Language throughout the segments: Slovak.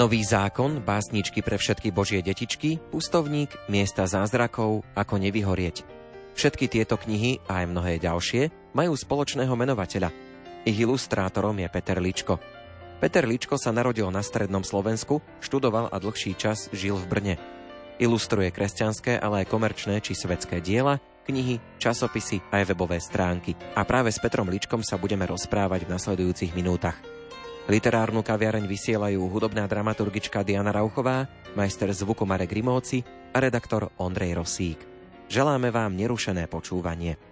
Nový zákon, básničky pre všetky božie detičky, pustovník, miesta zázrakov, ako nevyhorieť. Všetky tieto knihy a aj mnohé ďalšie majú spoločného menovateľa. Ich ilustrátorom je Peter Ličko. Peter Ličko sa narodil na strednom Slovensku, študoval a dlhší čas žil v Brne. Ilustruje kresťanské, ale aj komerčné či svetské diela, knihy, časopisy aj webové stránky. A práve s Petrom Ličkom sa budeme rozprávať v nasledujúcich minútach. Literárnu kaviareň vysielajú hudobná dramaturgička Diana Rauchová, majster zvuku Marek Rimóci a redaktor Ondrej Rosík. Želáme vám nerušené počúvanie.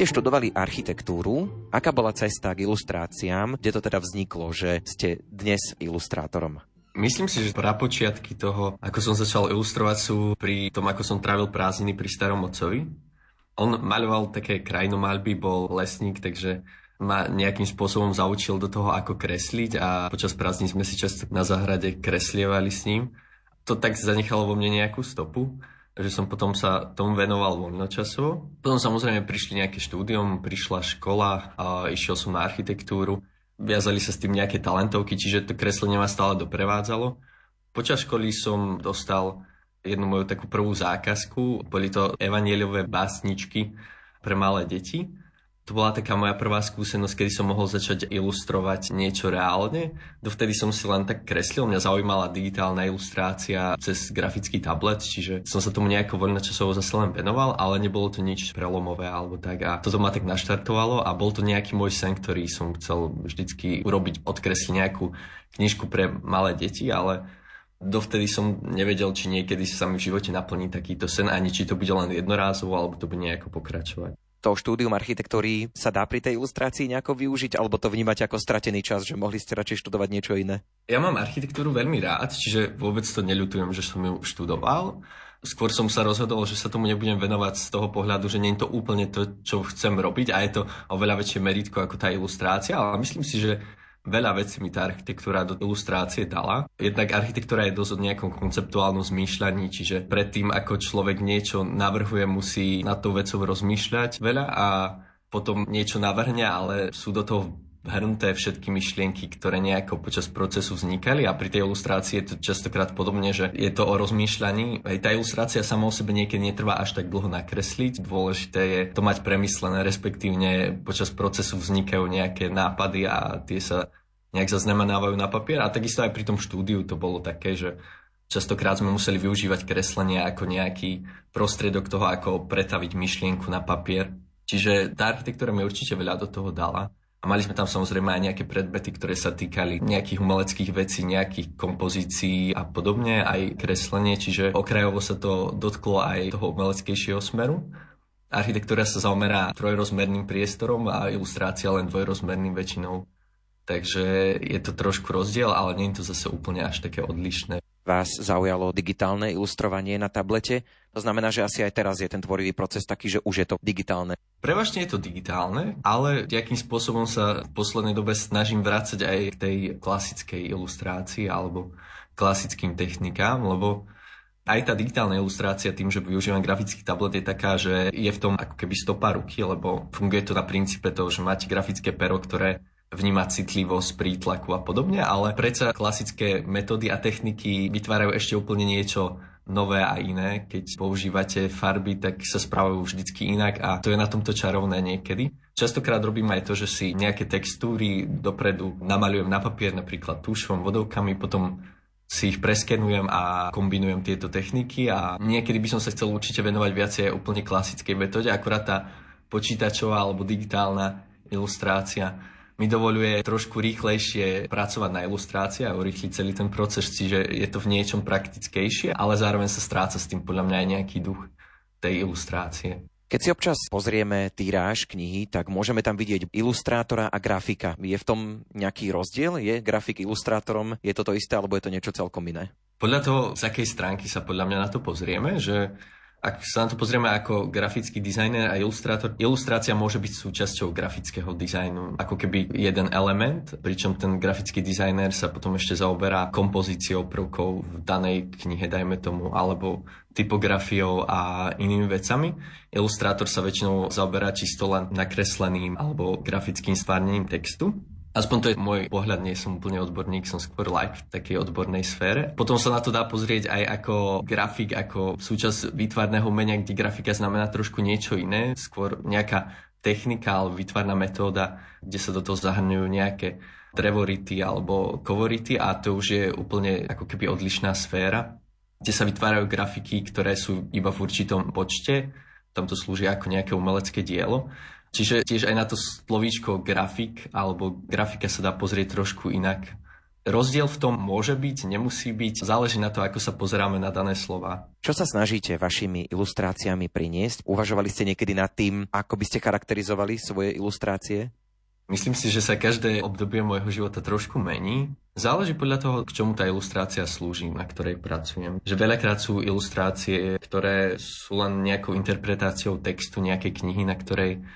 Ste študovali architektúru. Aká bola cesta k ilustráciám? Kde to teda vzniklo, že ste dnes ilustrátorom? Myslím si, že prapočiatky toho, ako som začal ilustrovať, sú pri tom, ako som trávil prázdniny pri starom ocovi. On maľoval také krajinomaľby, bol lesník, takže ma nejakým spôsobom zaučil do toho, ako kresliť a počas prázdnin sme si často na záhrade kreslievali s ním. To tak zanechalo vo mne nejakú stopu že som potom sa tomu venoval voľnočasovo. Potom samozrejme prišli nejaké štúdium, prišla škola a išiel som na architektúru. Viazali sa s tým nejaké talentovky, čiže to kreslenie ma stále doprevádzalo. Počas školy som dostal jednu moju takú prvú zákazku. Boli to evanieliové básničky pre malé deti to bola taká moja prvá skúsenosť, kedy som mohol začať ilustrovať niečo reálne. Dovtedy som si len tak kreslil, mňa zaujímala digitálna ilustrácia cez grafický tablet, čiže som sa tomu nejako voľnočasovo zase len venoval, ale nebolo to nič prelomové alebo tak. A toto ma tak naštartovalo a bol to nejaký môj sen, ktorý som chcel vždycky urobiť, odkresliť nejakú knižku pre malé deti, ale dovtedy som nevedel, či niekedy sa mi v živote naplní takýto sen, ani či to bude len jednorázovo, alebo to bude nejako pokračovať to štúdium architektúry sa dá pri tej ilustrácii nejako využiť, alebo to vnímať ako stratený čas, že mohli ste radšej študovať niečo iné? Ja mám architektúru veľmi rád, čiže vôbec to neľutujem, že som ju študoval. Skôr som sa rozhodol, že sa tomu nebudem venovať z toho pohľadu, že nie je to úplne to, čo chcem robiť a je to oveľa väčšie meritko ako tá ilustrácia, ale myslím si, že veľa vecí mi tá architektúra do ilustrácie dala. Jednak architektúra je dosť o nejakom konceptuálnom zmýšľaní, čiže predtým, ako človek niečo navrhuje, musí na to vecou rozmýšľať veľa a potom niečo navrhne, ale sú do toho hrnuté všetky myšlienky, ktoré nejako počas procesu vznikali a pri tej ilustrácii je to častokrát podobne, že je to o rozmýšľaní. Aj tá ilustrácia sama o sebe niekedy netrvá až tak dlho nakresliť. Dôležité je to mať premyslené, respektívne počas procesu vznikajú nejaké nápady a tie sa nejak zaznamenávajú na papier. A takisto aj pri tom štúdiu to bolo také, že častokrát sme museli využívať kreslenie ako nejaký prostriedok toho, ako pretaviť myšlienku na papier. Čiže tá architektúra mi určite veľa do toho dala. A mali sme tam samozrejme aj nejaké predmety, ktoré sa týkali nejakých umeleckých vecí, nejakých kompozícií a podobne, aj kreslenie, čiže okrajovo sa to dotklo aj toho umeleckejšieho smeru. Architektúra sa zaomerá trojrozmerným priestorom a ilustrácia len dvojrozmerným väčšinou. Takže je to trošku rozdiel, ale nie je to zase úplne až také odlišné. Vás zaujalo digitálne ilustrovanie na tablete. To znamená, že asi aj teraz je ten tvorivý proces taký, že už je to digitálne. Prevažne je to digitálne, ale nejakým spôsobom sa v poslednej dobe snažím vrácať aj k tej klasickej ilustrácii alebo klasickým technikám, lebo aj tá digitálna ilustrácia tým, že využívam grafický tablet je taká, že je v tom ako keby stopa ruky, lebo funguje to na princípe toho, že máte grafické pero, ktoré vníma citlivosť, prítlaku a podobne, ale predsa klasické metódy a techniky vytvárajú ešte úplne niečo nové a iné. Keď používate farby, tak sa správajú vždycky inak a to je na tomto čarovné niekedy. Častokrát robím aj to, že si nejaké textúry dopredu namalujem na papier, napríklad tušom, vodovkami, potom si ich preskenujem a kombinujem tieto techniky a niekedy by som sa chcel určite venovať viacej úplne klasickej metóde, akurát tá počítačová alebo digitálna ilustrácia mi dovoluje trošku rýchlejšie pracovať na ilustrácii a urýchliť celý ten proces, čiže je to v niečom praktickejšie, ale zároveň sa stráca s tým podľa mňa aj nejaký duch tej ilustrácie. Keď si občas pozrieme týráž knihy, tak môžeme tam vidieť ilustrátora a grafika. Je v tom nejaký rozdiel? Je grafik ilustrátorom? Je to to isté, alebo je to niečo celkom iné? Podľa toho, z akej stránky sa podľa mňa na to pozrieme, že ak sa na to pozrieme ako grafický dizajner a ilustrátor, ilustrácia môže byť súčasťou grafického dizajnu, ako keby jeden element, pričom ten grafický dizajner sa potom ešte zaoberá kompozíciou prvkov v danej knihe, dajme tomu, alebo typografiou a inými vecami. Ilustrátor sa väčšinou zaoberá čisto len nakresleným alebo grafickým stvárnením textu. Aspoň to je môj pohľad, nie som úplne odborník, som skôr like v takej odbornej sfére. Potom sa na to dá pozrieť aj ako grafik, ako súčasť výtvarného umenia, kde grafika znamená trošku niečo iné, skôr nejaká technika alebo výtvarná metóda, kde sa do toho zahrňujú nejaké drevority alebo kovority a to už je úplne ako keby odlišná sféra, kde sa vytvárajú grafiky, ktoré sú iba v určitom počte, tam to slúži ako nejaké umelecké dielo Čiže tiež aj na to slovíčko grafik alebo grafika sa dá pozrieť trošku inak. Rozdiel v tom môže byť, nemusí byť, záleží na to, ako sa pozeráme na dané slova. Čo sa snažíte vašimi ilustráciami priniesť? Uvažovali ste niekedy nad tým, ako by ste charakterizovali svoje ilustrácie? Myslím si, že sa každé obdobie môjho života trošku mení. Záleží podľa toho, k čomu tá ilustrácia slúži, na ktorej pracujem. Že veľakrát sú ilustrácie, ktoré sú len nejakou interpretáciou textu nejakej knihy, na ktorej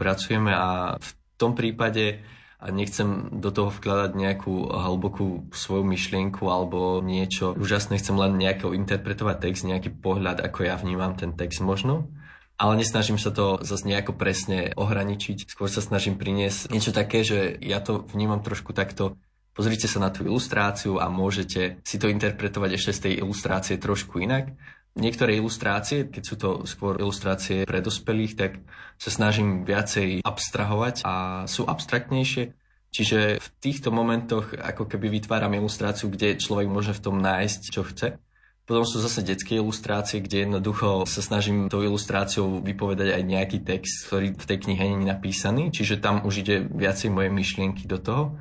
pracujeme a v tom prípade a nechcem do toho vkladať nejakú hlbokú svoju myšlienku alebo niečo úžasné, chcem len nejako interpretovať text, nejaký pohľad, ako ja vnímam ten text možno. Ale nesnažím sa to zase nejako presne ohraničiť. Skôr sa snažím priniesť niečo také, že ja to vnímam trošku takto. Pozrite sa na tú ilustráciu a môžete si to interpretovať ešte z tej ilustrácie trošku inak. Niektoré ilustrácie, keď sú to skôr ilustrácie pre dospelých, tak sa snažím viacej abstrahovať a sú abstraktnejšie. Čiže v týchto momentoch ako keby vytváram ilustráciu, kde človek môže v tom nájsť, čo chce. Potom sú zase detské ilustrácie, kde jednoducho sa snažím tou ilustráciou vypovedať aj nejaký text, ktorý v tej knihe je napísaný, čiže tam už ide viacej moje myšlienky do toho.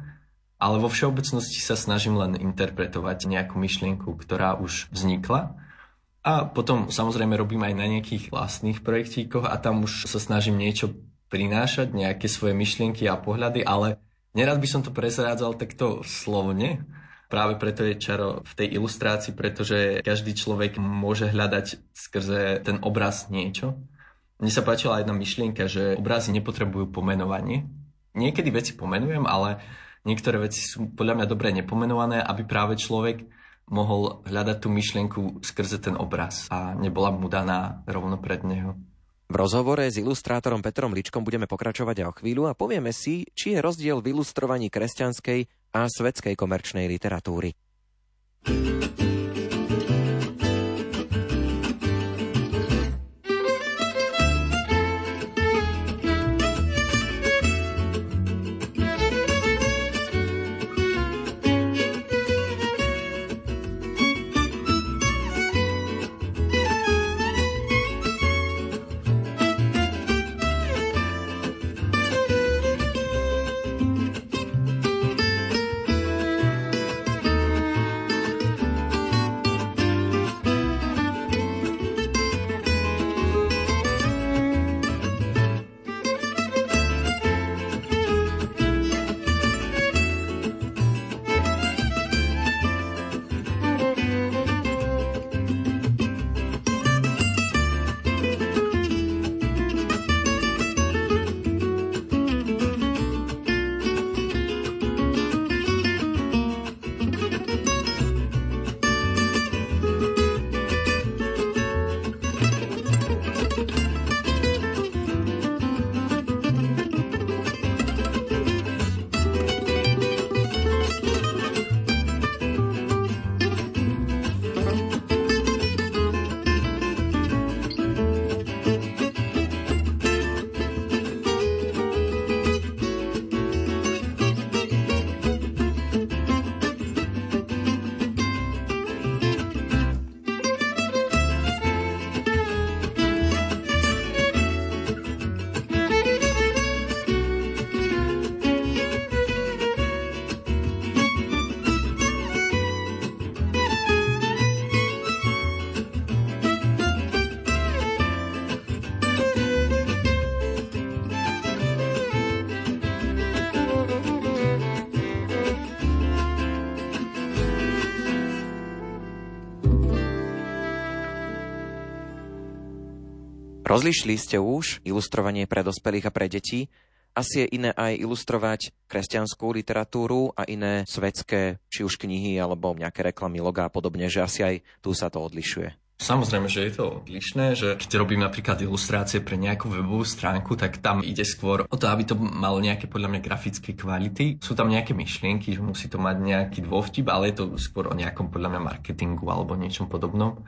Ale vo všeobecnosti sa snažím len interpretovať nejakú myšlienku, ktorá už vznikla a potom samozrejme robím aj na nejakých vlastných projektíkoch a tam už sa snažím niečo prinášať, nejaké svoje myšlienky a pohľady, ale nerad by som to prezrádzal takto slovne. Práve preto je čaro v tej ilustrácii, pretože každý človek môže hľadať skrze ten obraz niečo. Mne sa páčila jedna myšlienka, že obrazy nepotrebujú pomenovanie. Niekedy veci pomenujem, ale niektoré veci sú podľa mňa dobre nepomenované, aby práve človek mohol hľadať tú myšlienku skrze ten obraz a nebola mu daná rovno pred neho. V rozhovore s ilustrátorom Petrom Ličkom budeme pokračovať aj o chvíľu a povieme si, či je rozdiel v ilustrovaní kresťanskej a svetskej komerčnej literatúry. Rozlišili ste už ilustrovanie pre dospelých a pre deti? Asi je iné aj ilustrovať kresťanskú literatúru a iné svetské, či už knihy alebo nejaké reklamy, logá a podobne, že asi aj tu sa to odlišuje. Samozrejme, že je to odlišné, že keď robím napríklad ilustrácie pre nejakú webovú stránku, tak tam ide skôr o to, aby to malo nejaké podľa mňa grafické kvality. Sú tam nejaké myšlienky, že musí to mať nejaký dôvtip, ale je to skôr o nejakom podľa mňa marketingu alebo niečom podobnom.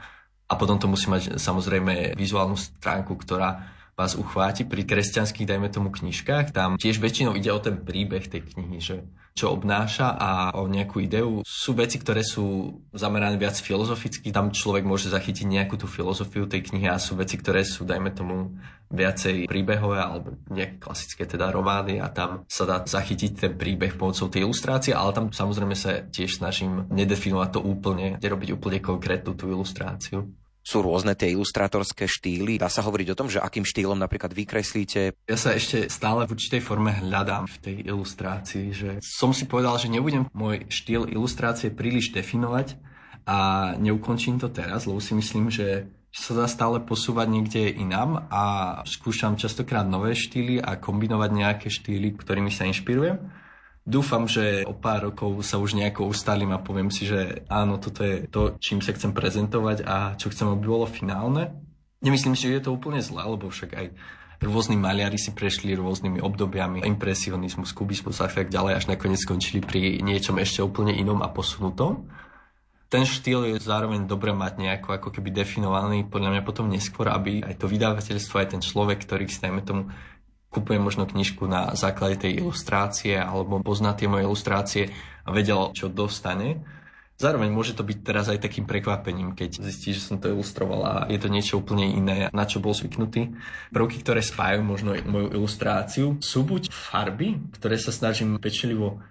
A potom to musí mať samozrejme vizuálnu stránku, ktorá vás uchváti. Pri kresťanských, dajme tomu, knižkách, tam tiež väčšinou ide o ten príbeh tej knihy, že čo obnáša a o nejakú ideu. Sú veci, ktoré sú zamerané viac filozoficky, tam človek môže zachytiť nejakú tú filozofiu tej knihy a sú veci, ktoré sú, dajme tomu, viacej príbehové alebo nejaké klasické teda romány a tam sa dá zachytiť ten príbeh pomocou tej ilustrácie, ale tam samozrejme sa tiež snažím nedefinovať to úplne, nerobiť úplne konkrétnu tú ilustráciu sú rôzne tie ilustrátorské štýly. Dá sa hovoriť o tom, že akým štýlom napríklad vykreslíte? Ja sa ešte stále v určitej forme hľadám v tej ilustrácii, že som si povedal, že nebudem môj štýl ilustrácie príliš definovať a neukončím to teraz, lebo si myslím, že sa dá stále posúvať niekde inám a skúšam častokrát nové štýly a kombinovať nejaké štýly, ktorými sa inšpirujem. Dúfam, že o pár rokov sa už nejako ustálim a poviem si, že áno, toto je to, čím sa chcem prezentovať a čo chcem, aby bolo finálne. Nemyslím si, že je to úplne zlé, lebo však aj rôzni maliari si prešli rôznymi obdobiami, impresionizmus, kubizmus a tak ďalej, až nakoniec skončili pri niečom ešte úplne inom a posunutom. Ten štýl je zároveň dobre mať nejako ako keby definovaný podľa mňa potom neskôr, aby aj to vydavateľstvo, aj ten človek, ktorý si tomu kupuje možno knižku na základe tej ilustrácie alebo pozná tie moje ilustrácie a vedel, čo dostane. Zároveň môže to byť teraz aj takým prekvapením, keď zistí, že som to ilustroval a je to niečo úplne iné, na čo bol zvyknutý. Prvky, ktoré spájajú možno moju ilustráciu, sú buď farby, ktoré sa snažím pečlivo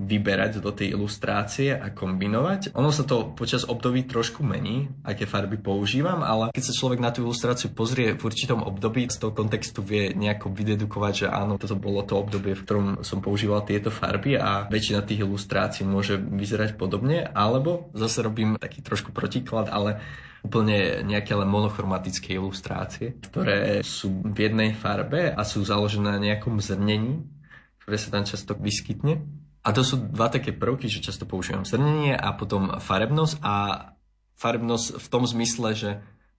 vyberať do tej ilustrácie a kombinovať. Ono sa to počas období trošku mení, aké farby používam, ale keď sa človek na tú ilustráciu pozrie v určitom období, z toho kontextu vie nejako vydedukovať, že áno, toto bolo to obdobie, v ktorom som používal tieto farby a väčšina tých ilustrácií môže vyzerať podobne, alebo zase robím taký trošku protiklad, ale úplne nejaké len monochromatické ilustrácie, ktoré sú v jednej farbe a sú založené na nejakom zrnení, ktoré sa tam často vyskytne a to sú dva také prvky, že často používam zrnenie a potom farebnosť. A farebnosť v tom zmysle, že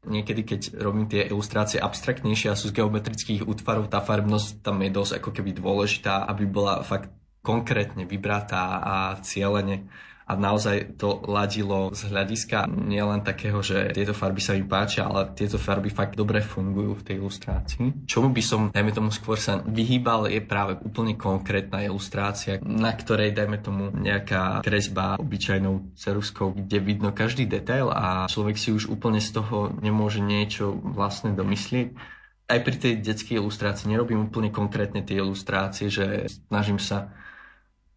niekedy, keď robím tie ilustrácie abstraktnejšie a sú z geometrických útvarov, tá farebnosť tam je dosť ako keby dôležitá, aby bola fakt konkrétne vybratá a cieľene a naozaj to ladilo z hľadiska nielen takého, že tieto farby sa mi páčia, ale tieto farby fakt dobre fungujú v tej ilustrácii. Čomu by som, dajme tomu, skôr sa vyhýbal, je práve úplne konkrétna ilustrácia, na ktorej, dajme tomu, nejaká kresba obyčajnou ceruskou, kde vidno každý detail a človek si už úplne z toho nemôže niečo vlastne domyslieť aj pri tej detskej ilustrácii nerobím úplne konkrétne tie ilustrácie, že snažím sa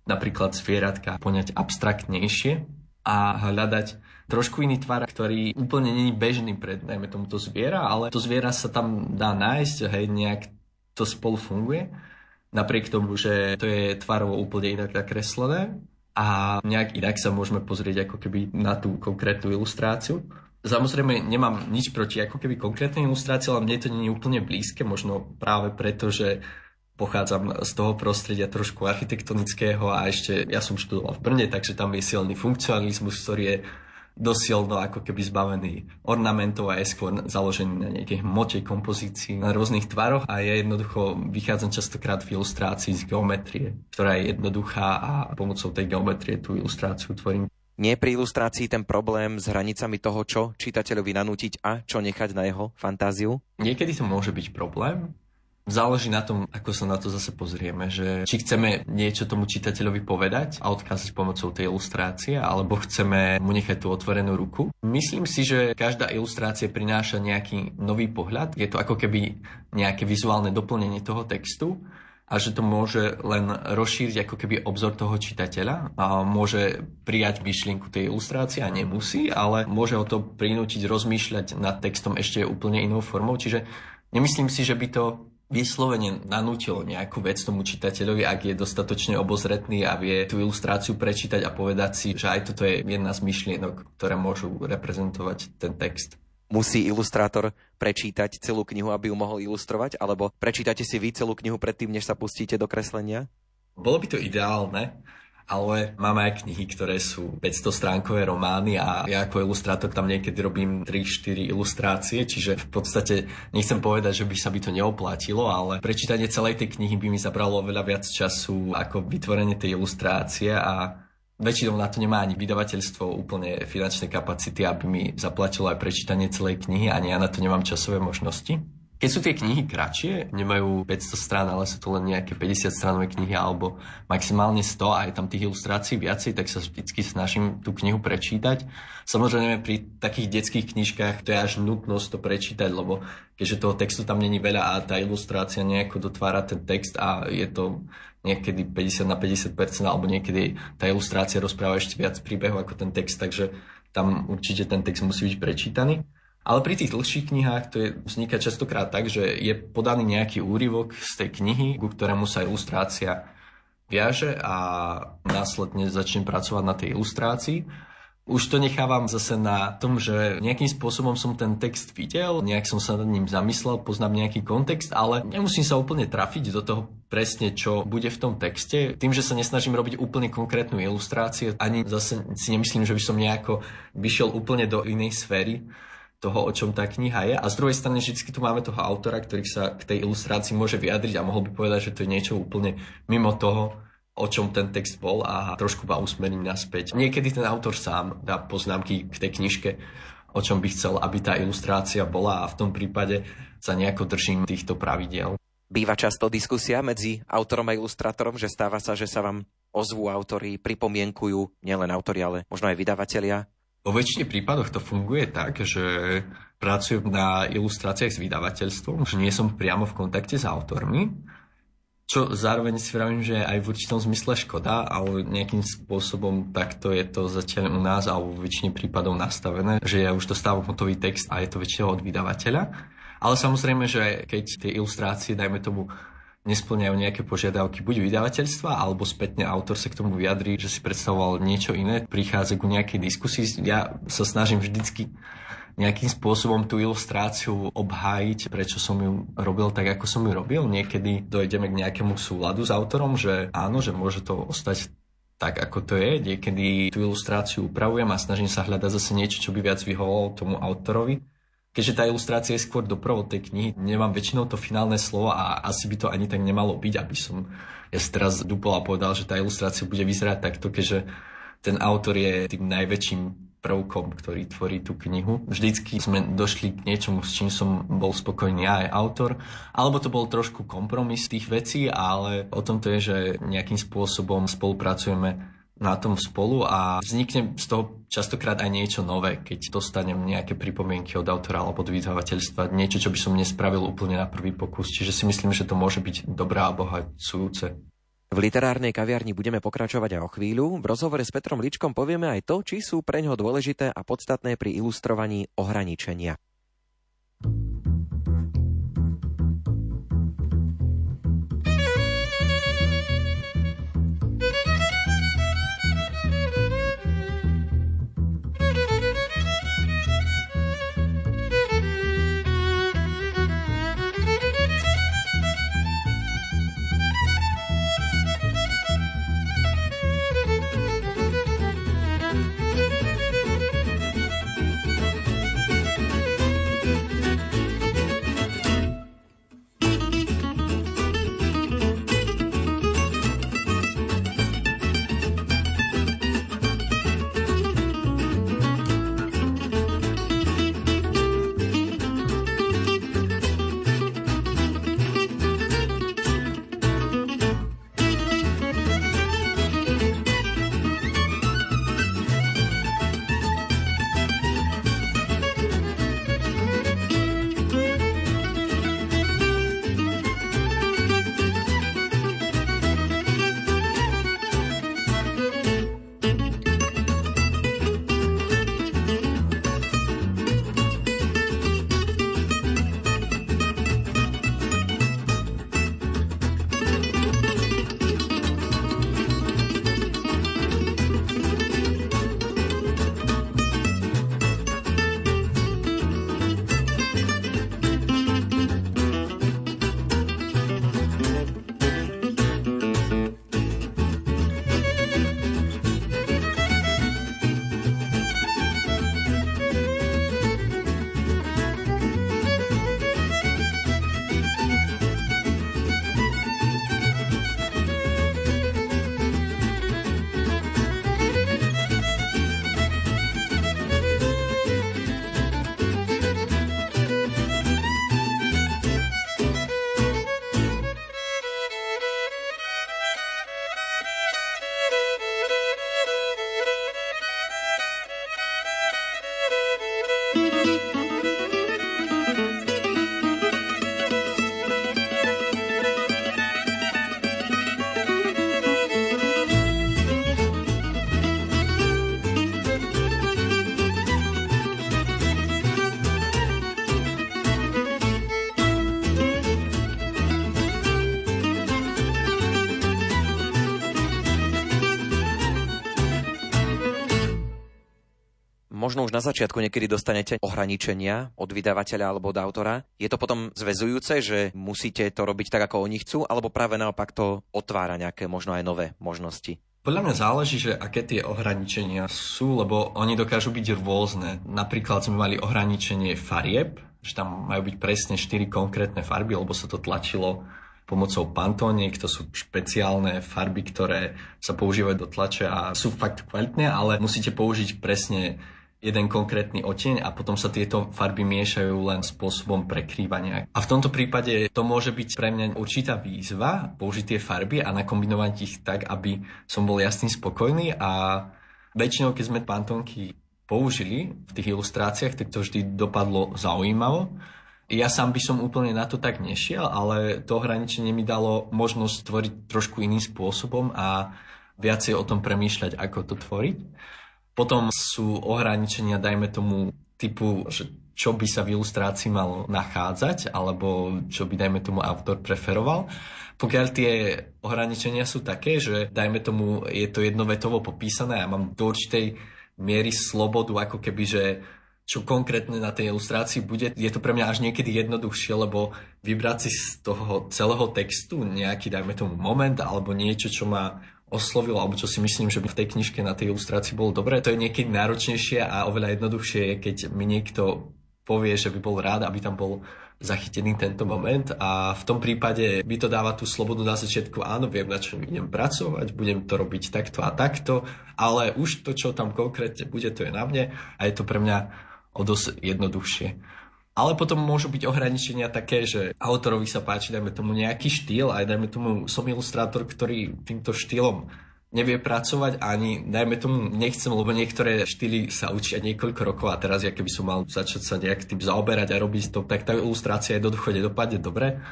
napríklad zvieratka poňať abstraktnejšie a hľadať trošku iný tvar, ktorý úplne není bežný pre, dajme tomuto zviera, ale to zviera sa tam dá nájsť, hej, nejak to spolu funguje. Napriek tomu, že to je tvarovo úplne inak nakreslené a nejak inak sa môžeme pozrieť ako keby na tú konkrétnu ilustráciu. Samozrejme, nemám nič proti ako keby konkrétnej ilustrácii, ale mne to nie je úplne blízke, možno práve preto, že pochádzam z toho prostredia trošku architektonického a ešte ja som študoval v Brne, takže tam je silný funkcionalizmus, ktorý je dosilno ako keby zbavený ornamentov a je skôr založený na nejakej hmote kompozícii, na rôznych tvaroch a ja jednoducho vychádzam častokrát v ilustrácii z geometrie, ktorá je jednoduchá a pomocou tej geometrie tú ilustráciu tvorím. Nie pri ilustrácii ten problém s hranicami toho, čo čitateľovi nanútiť a čo nechať na jeho fantáziu? Niekedy to môže byť problém, Záleží na tom, ako sa na to zase pozrieme, že či chceme niečo tomu čitateľovi povedať a odkázať pomocou tej ilustrácie, alebo chceme mu nechať tú otvorenú ruku. Myslím si, že každá ilustrácia prináša nejaký nový pohľad. Je to ako keby nejaké vizuálne doplnenie toho textu a že to môže len rozšíriť ako keby obzor toho čitateľa a môže prijať myšlienku tej ilustrácie a nemusí, ale môže ho to prinútiť rozmýšľať nad textom ešte úplne inou formou. Čiže nemyslím si, že by to vyslovene nanútilo nejakú vec tomu čitateľovi, ak je dostatočne obozretný a vie tú ilustráciu prečítať a povedať si, že aj toto je jedna z myšlienok, ktoré môžu reprezentovať ten text. musí ilustrátor prečítať celú knihu, aby ju mohol ilustrovať? Alebo prečítate si vy celú knihu predtým, než sa pustíte do kreslenia? Bolo by to ideálne, ale máme aj knihy, ktoré sú 500 stránkové romány a ja ako ilustrátor tam niekedy robím 3-4 ilustrácie, čiže v podstate nechcem povedať, že by sa by to neoplatilo, ale prečítanie celej tej knihy by mi zabralo veľa viac času ako vytvorenie tej ilustrácie a väčšinou na to nemá ani vydavateľstvo úplne finančné kapacity, aby mi zaplatilo aj prečítanie celej knihy, ani ja na to nemám časové možnosti. Keď sú tie knihy kratšie, nemajú 500 strán, ale sú to len nejaké 50 stránové knihy alebo maximálne 100 a je tam tých ilustrácií viacej, tak sa vždy snažím tú knihu prečítať. Samozrejme pri takých detských knižkách to je až nutnosť to prečítať, lebo keďže toho textu tam není veľa a tá ilustrácia nejako dotvára ten text a je to niekedy 50 na 50% alebo niekedy tá ilustrácia rozpráva ešte viac príbehu ako ten text, takže tam určite ten text musí byť prečítaný. Ale pri tých dlhších knihách to je, vzniká častokrát tak, že je podaný nejaký úryvok z tej knihy, ku ktorému sa ilustrácia viaže a následne začnem pracovať na tej ilustrácii. Už to nechávam zase na tom, že nejakým spôsobom som ten text videl, nejak som sa nad ním zamyslel, poznám nejaký kontext, ale nemusím sa úplne trafiť do toho presne, čo bude v tom texte. Tým, že sa nesnažím robiť úplne konkrétnu ilustráciu, ani zase si nemyslím, že by som nejako vyšiel úplne do inej sféry toho, o čom tá kniha je. A z druhej strany vždy tu máme toho autora, ktorý sa k tej ilustrácii môže vyjadriť a mohol by povedať, že to je niečo úplne mimo toho, o čom ten text bol a trošku ma usmeriť naspäť. Niekedy ten autor sám dá poznámky k tej knižke, o čom by chcel, aby tá ilustrácia bola a v tom prípade sa nejako držím týchto pravidiel. Býva často diskusia medzi autorom a ilustrátorom, že stáva sa, že sa vám ozvú autory, pripomienkujú nielen autori, ale možno aj vydavatelia vo väčšine prípadoch to funguje tak, že pracujem na ilustráciách s vydavateľstvom, že nie som priamo v kontakte s autormi, čo zároveň si vravím, že aj v určitom zmysle škoda, ale nejakým spôsobom takto je to zatiaľ u nás alebo v väčšine prípadov nastavené, že ja už dostávam hotový text a je to väčšinou od vydavateľa. Ale samozrejme, že keď tie ilustrácie, dajme tomu, nesplňajú nejaké požiadavky buď vydavateľstva, alebo spätne autor sa k tomu vyjadrí, že si predstavoval niečo iné, prichádza ku nejakej diskusii. Ja sa snažím vždycky nejakým spôsobom tú ilustráciu obhájiť, prečo som ju robil tak, ako som ju robil. Niekedy dojdeme k nejakému súladu s autorom, že áno, že môže to ostať tak, ako to je. Niekedy tú ilustráciu upravujem a snažím sa hľadať zase niečo, čo by viac vyhovovalo tomu autorovi keďže tá ilustrácia je skôr doprovod tej knihy, nemám väčšinou to finálne slovo a asi by to ani tak nemalo byť, aby som ja si teraz dupol a povedal, že tá ilustrácia bude vyzerať takto, keďže ten autor je tým najväčším prvkom, ktorý tvorí tú knihu. Vždycky sme došli k niečomu, s čím som bol spokojný ja aj autor, alebo to bol trošku kompromis tých vecí, ale o tom to je, že nejakým spôsobom spolupracujeme na tom spolu a vznikne z toho častokrát aj niečo nové, keď dostanem nejaké pripomienky od autora alebo od vydavateľstva, niečo, čo by som nespravil úplne na prvý pokus. Čiže si myslím, že to môže byť dobré a obohacujúce. V literárnej kaviarni budeme pokračovať aj o chvíľu. V rozhovore s Petrom Ličkom povieme aj to, či sú pre ňoho dôležité a podstatné pri ilustrovaní ohraničenia. Možno už na začiatku niekedy dostanete ohraničenia od vydavateľa alebo od autora. Je to potom zväzujúce, že musíte to robiť tak, ako oni chcú, alebo práve naopak to otvára nejaké možno aj nové možnosti? Podľa mňa záleží, že aké tie ohraničenia sú, lebo oni dokážu byť rôzne. Napríklad sme mali ohraničenie farieb, že tam majú byť presne 4 konkrétne farby, lebo sa to tlačilo pomocou pantóniek, to sú špeciálne farby, ktoré sa používajú do tlače a sú fakt kvalitné, ale musíte použiť presne jeden konkrétny oteň a potom sa tieto farby miešajú len spôsobom prekrývania. A v tomto prípade to môže byť pre mňa určitá výzva použiť tie farby a nakombinovať ich tak, aby som bol jasný spokojný a väčšinou, keď sme pantonky použili v tých ilustráciách, tak to vždy dopadlo zaujímavo ja sám by som úplne na to tak nešiel, ale to ohraničenie mi dalo možnosť tvoriť trošku iným spôsobom a viacej o tom premýšľať, ako to tvoriť. Potom sú ohraničenia, dajme tomu, typu, že čo by sa v ilustrácii malo nachádzať, alebo čo by, dajme tomu, autor preferoval. Pokiaľ tie ohraničenia sú také, že, dajme tomu, je to jednovetovo popísané a mám do určitej miery slobodu, ako keby, že čo konkrétne na tej ilustrácii bude. Je to pre mňa až niekedy jednoduchšie, lebo vybrať si z toho celého textu nejaký, dajme tomu, moment alebo niečo, čo ma oslovilo, alebo čo si myslím, že by v tej knižke na tej ilustrácii bolo dobré, to je niekedy náročnejšie a oveľa jednoduchšie je, keď mi niekto povie, že by bol rád, aby tam bol zachytený tento moment. A v tom prípade by to dáva tú slobodu na začiatku, áno, viem, na čom idem pracovať, budem to robiť takto a takto, ale už to, čo tam konkrétne bude, to je na mne a je to pre mňa o dosť jednoduchšie. Ale potom môžu byť ohraničenia také, že autorovi sa páči, dajme tomu nejaký štýl, aj dajme tomu som ilustrátor, ktorý týmto štýlom nevie pracovať ani, dajme tomu, nechcem, lebo niektoré štýly sa učia niekoľko rokov a teraz, ja keby som mal začať sa nejak tým zaoberať a robiť to, tak tá ilustrácia jednoducho nedopadne dobre.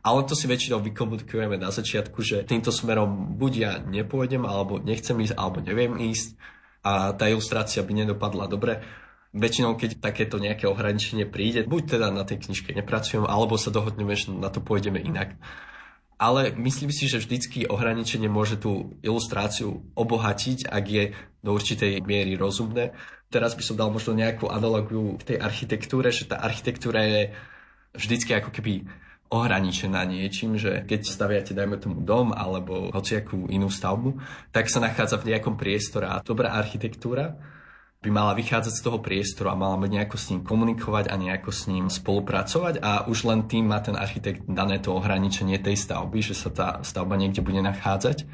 Ale to si väčšinou vykomunikujeme na začiatku, že týmto smerom buď ja nepôjdem, alebo nechcem ísť, alebo neviem ísť a tá ilustrácia by nedopadla dobre väčšinou, keď takéto nejaké ohraničenie príde, buď teda na tej knižke nepracujem, alebo sa dohodneme, že na to pôjdeme inak. Ale myslím si, že vždycky ohraničenie môže tú ilustráciu obohatiť, ak je do určitej miery rozumné. Teraz by som dal možno nejakú analogiu k tej architektúre, že tá architektúra je vždycky ako keby ohraničená niečím, že keď staviate, dajme tomu dom alebo hociakú inú stavbu, tak sa nachádza v nejakom priestore a dobrá architektúra by mala vychádzať z toho priestoru a mala nejako s ním komunikovať a nejako s ním spolupracovať a už len tým má ten architekt dané to ohraničenie tej stavby, že sa tá stavba niekde bude nachádzať.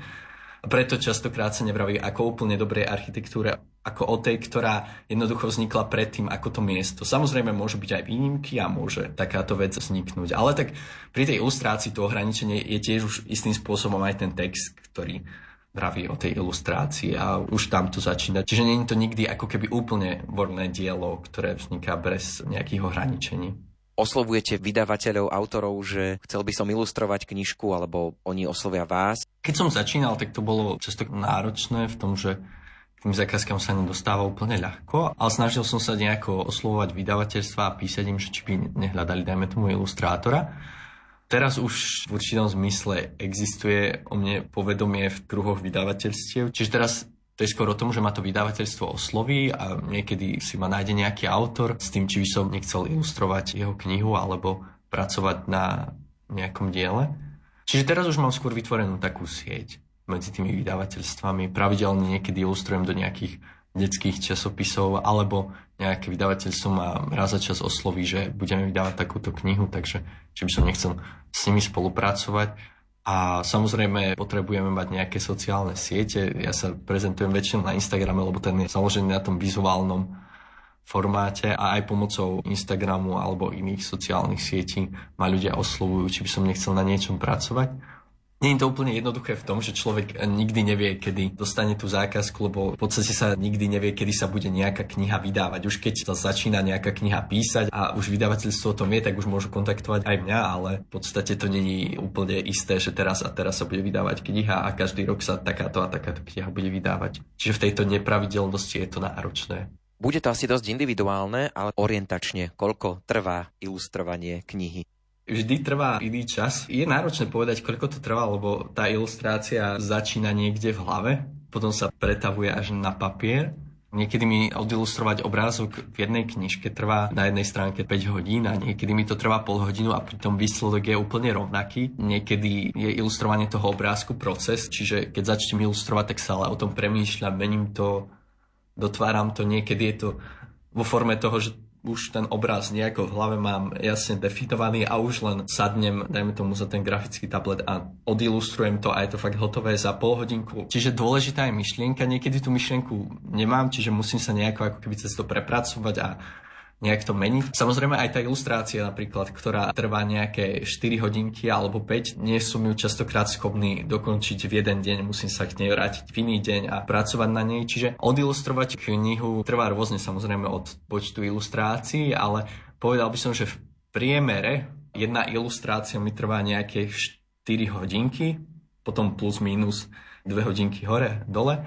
A preto častokrát sa nevraví ako úplne dobrej architektúre, ako o tej, ktorá jednoducho vznikla predtým ako to miesto. Samozrejme môžu byť aj výnimky a môže takáto vec vzniknúť. Ale tak pri tej ilustrácii to ohraničenie je tiež už istým spôsobom aj ten text, ktorý vraví o tej ilustrácii a už tam to začína. Čiže nie je to nikdy ako keby úplne voľné dielo, ktoré vzniká bez nejakých ohraničení. Oslovujete vydavateľov, autorov, že chcel by som ilustrovať knižku, alebo oni oslovia vás? Keď som začínal, tak to bolo často náročné v tom, že tým zákazkám sa nedostáva úplne ľahko, ale snažil som sa nejako oslovovať vydavateľstva a písať im, že či by nehľadali, dajme tomu, ilustrátora. Teraz už v určitom zmysle existuje o mne povedomie v kruhoch vydavateľstiev. Čiže teraz to je skôr o tom, že ma to vydavateľstvo osloví a niekedy si ma nájde nejaký autor s tým, či by som nechcel ilustrovať jeho knihu alebo pracovať na nejakom diele. Čiže teraz už mám skôr vytvorenú takú sieť medzi tými vydavateľstvami. Pravidelne niekedy ilustrujem do nejakých detských časopisov alebo nejaké vydavateľstvo ma raz za čas osloví, že budeme vydávať takúto knihu, takže či by som nechcel s nimi spolupracovať. A samozrejme potrebujeme mať nejaké sociálne siete. Ja sa prezentujem väčšinou na Instagrame, lebo ten je založený na tom vizuálnom formáte a aj pomocou Instagramu alebo iných sociálnych sietí ma ľudia oslovujú, či by som nechcel na niečom pracovať. Nie je to úplne jednoduché v tom, že človek nikdy nevie, kedy dostane tú zákazku, lebo v podstate sa nikdy nevie, kedy sa bude nejaká kniha vydávať. Už keď sa začína nejaká kniha písať a už vydavateľstvo o tom vie, tak už môžu kontaktovať aj mňa, ale v podstate to není úplne isté, že teraz a teraz sa bude vydávať kniha a každý rok sa takáto a takáto kniha bude vydávať. Čiže v tejto nepravidelnosti je to náročné. Bude to asi dosť individuálne, ale orientačne, koľko trvá ilustrovanie knihy vždy trvá iný čas. Je náročné povedať, koľko to trvá, lebo tá ilustrácia začína niekde v hlave, potom sa pretavuje až na papier Niekedy mi odilustrovať obrázok v jednej knižke trvá na jednej stránke 5 hodín a niekedy mi to trvá pol hodinu a pritom výsledok je úplne rovnaký. Niekedy je ilustrovanie toho obrázku proces, čiže keď začnem ilustrovať, tak sa ale o tom premýšľam, mením to, dotváram to, niekedy je to vo forme toho, že už ten obraz nejako v hlave mám jasne definovaný a už len sadnem, dajme tomu za ten grafický tablet a odilustrujem to a je to fakt hotové za pol hodinku. Čiže dôležitá je myšlienka, niekedy tú myšlienku nemám, čiže musím sa nejako ako keby cez to prepracovať a nejak to meniť. Samozrejme aj tá ilustrácia napríklad, ktorá trvá nejaké 4 hodinky alebo 5, nie som ju častokrát schopný dokončiť v jeden deň, musím sa k nej vrátiť v iný deň a pracovať na nej. Čiže odilustrovať knihu trvá rôzne samozrejme od počtu ilustrácií, ale povedal by som, že v priemere jedna ilustrácia mi trvá nejaké 4 hodinky, potom plus minus 2 hodinky hore, dole.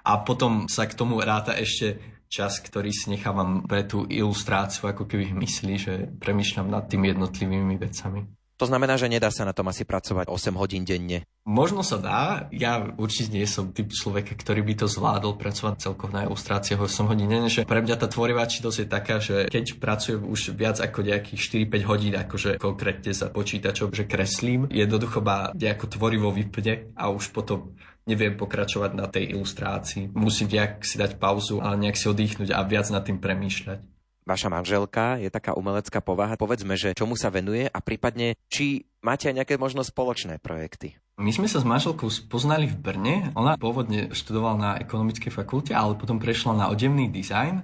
A potom sa k tomu ráta ešte čas, ktorý si nechávam pre tú ilustráciu, ako keby myslí, že premýšľam nad tými jednotlivými vecami. To znamená, že nedá sa na tom asi pracovať 8 hodín denne. Možno sa dá. Ja určite nie som typ človeka, ktorý by to zvládol pracovať celkovo na ilustráciách 8 hodín denne. Že pre mňa tá tvorivá činnosť je taká, že keď pracujem už viac ako nejakých 4-5 hodín, akože konkrétne za počítačom, že kreslím, jednoducho ma nejako tvorivo vypne a už potom neviem pokračovať na tej ilustrácii. Musím nejak si dať pauzu a nejak si oddychnúť a viac nad tým premýšľať. Vaša manželka je taká umelecká povaha. Povedzme, že čomu sa venuje a prípadne, či máte aj nejaké možno spoločné projekty. My sme sa s manželkou spoznali v Brne. Ona pôvodne študovala na ekonomickej fakulte, ale potom prešla na odevný dizajn.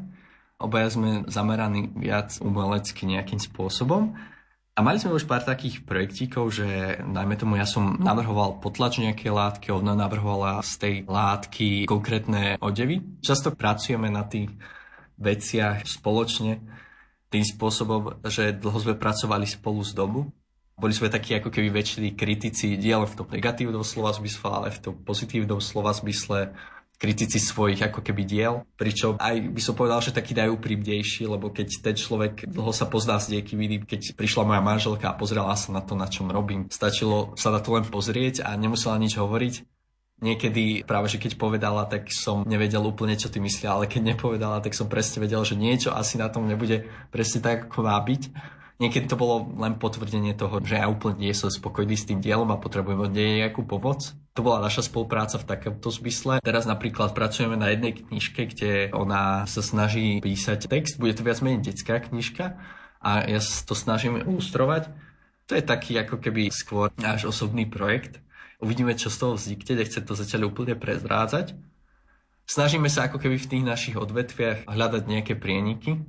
Obaja sme zameraní viac umelecky nejakým spôsobom. A mali sme už pár takých projektíkov, že najmä tomu ja som navrhoval potlač nejaké látky, ona navrhovala z tej látky konkrétne odevy. Často pracujeme na tých veciach spoločne tým spôsobom, že dlho sme pracovali spolu z domu. Boli sme takí ako keby väčší kritici diel v tom negatívnom slova zmysle, ale v tom pozitívnom slova zmysle kritici svojich ako keby diel, pričom aj by som povedal, že taký najúprimnejší, lebo keď ten človek dlho sa pozná s niekým iným, keď prišla moja manželka a pozrela sa na to, na čom robím, stačilo sa na to len pozrieť a nemusela nič hovoriť. Niekedy práve, že keď povedala, tak som nevedel úplne, čo ty myslia, ale keď nepovedala, tak som presne vedel, že niečo asi na tom nebude presne tak, ako má byť. Niekedy to bolo len potvrdenie toho, že ja úplne nie som spokojný s tým dielom a potrebujem od nej nejakú pomoc. To bola naša spolupráca v takomto zmysle. Teraz napríklad pracujeme na jednej knižke, kde ona sa snaží písať text. Bude to viac menej detská knižka a ja sa to snažím ilustrovať. To je taký ako keby skôr náš osobný projekt. Uvidíme, čo z toho vznikne, nechcem to zatiaľ úplne prezrádzať. Snažíme sa ako keby v tých našich odvetviach hľadať nejaké prieniky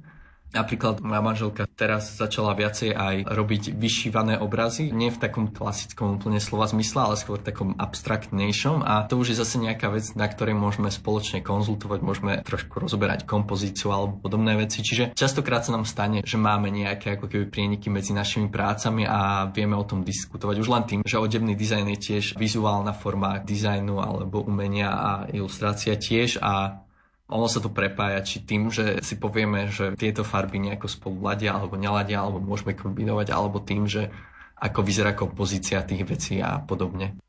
Napríklad moja manželka teraz začala viacej aj robiť vyšívané obrazy, nie v takom klasickom úplne slova zmysle, ale skôr takom abstraktnejšom. A to už je zase nejaká vec, na ktorej môžeme spoločne konzultovať, môžeme trošku rozoberať kompozíciu alebo podobné veci. Čiže častokrát sa nám stane, že máme nejaké ako keby prieniky medzi našimi prácami a vieme o tom diskutovať. Už len tým, že odevný dizajn je tiež vizuálna forma dizajnu alebo umenia a ilustrácia tiež. A ono sa to prepája, či tým, že si povieme, že tieto farby nejako spolu ladia alebo neladia, alebo môžeme kombinovať, alebo tým, že ako vyzerá kompozícia tých vecí a podobne.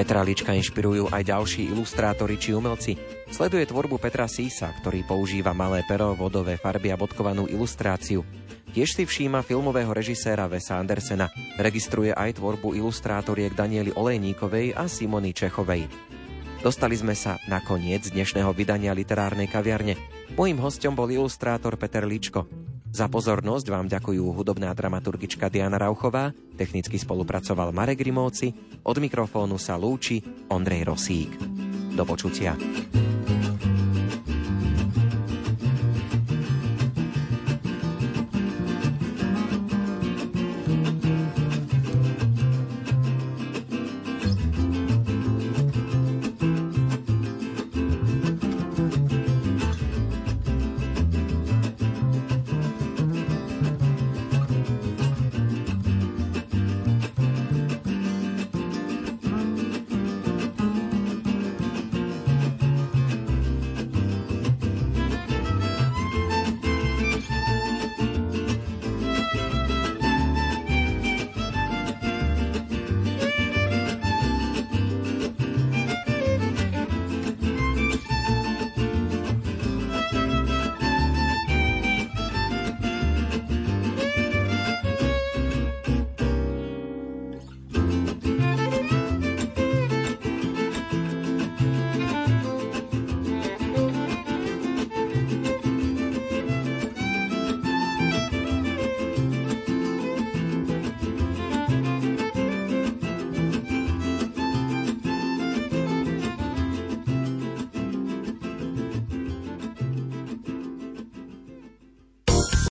Petra Lička inšpirujú aj ďalší ilustrátori či umelci. Sleduje tvorbu Petra Sísa, ktorý používa malé pero, vodové farby a bodkovanú ilustráciu. Tiež si všíma filmového režiséra Vesa Andersena. Registruje aj tvorbu ilustrátoriek Daniely Olejníkovej a Simony Čechovej. Dostali sme sa na koniec dnešného vydania literárnej kaviarne. Mojím hostom bol ilustrátor Peter Ličko. Za pozornosť vám ďakujú hudobná dramaturgička Diana Rauchová, technicky spolupracoval Marek Grimovci, od mikrofónu sa lúči Ondrej Rosík. Do počutia.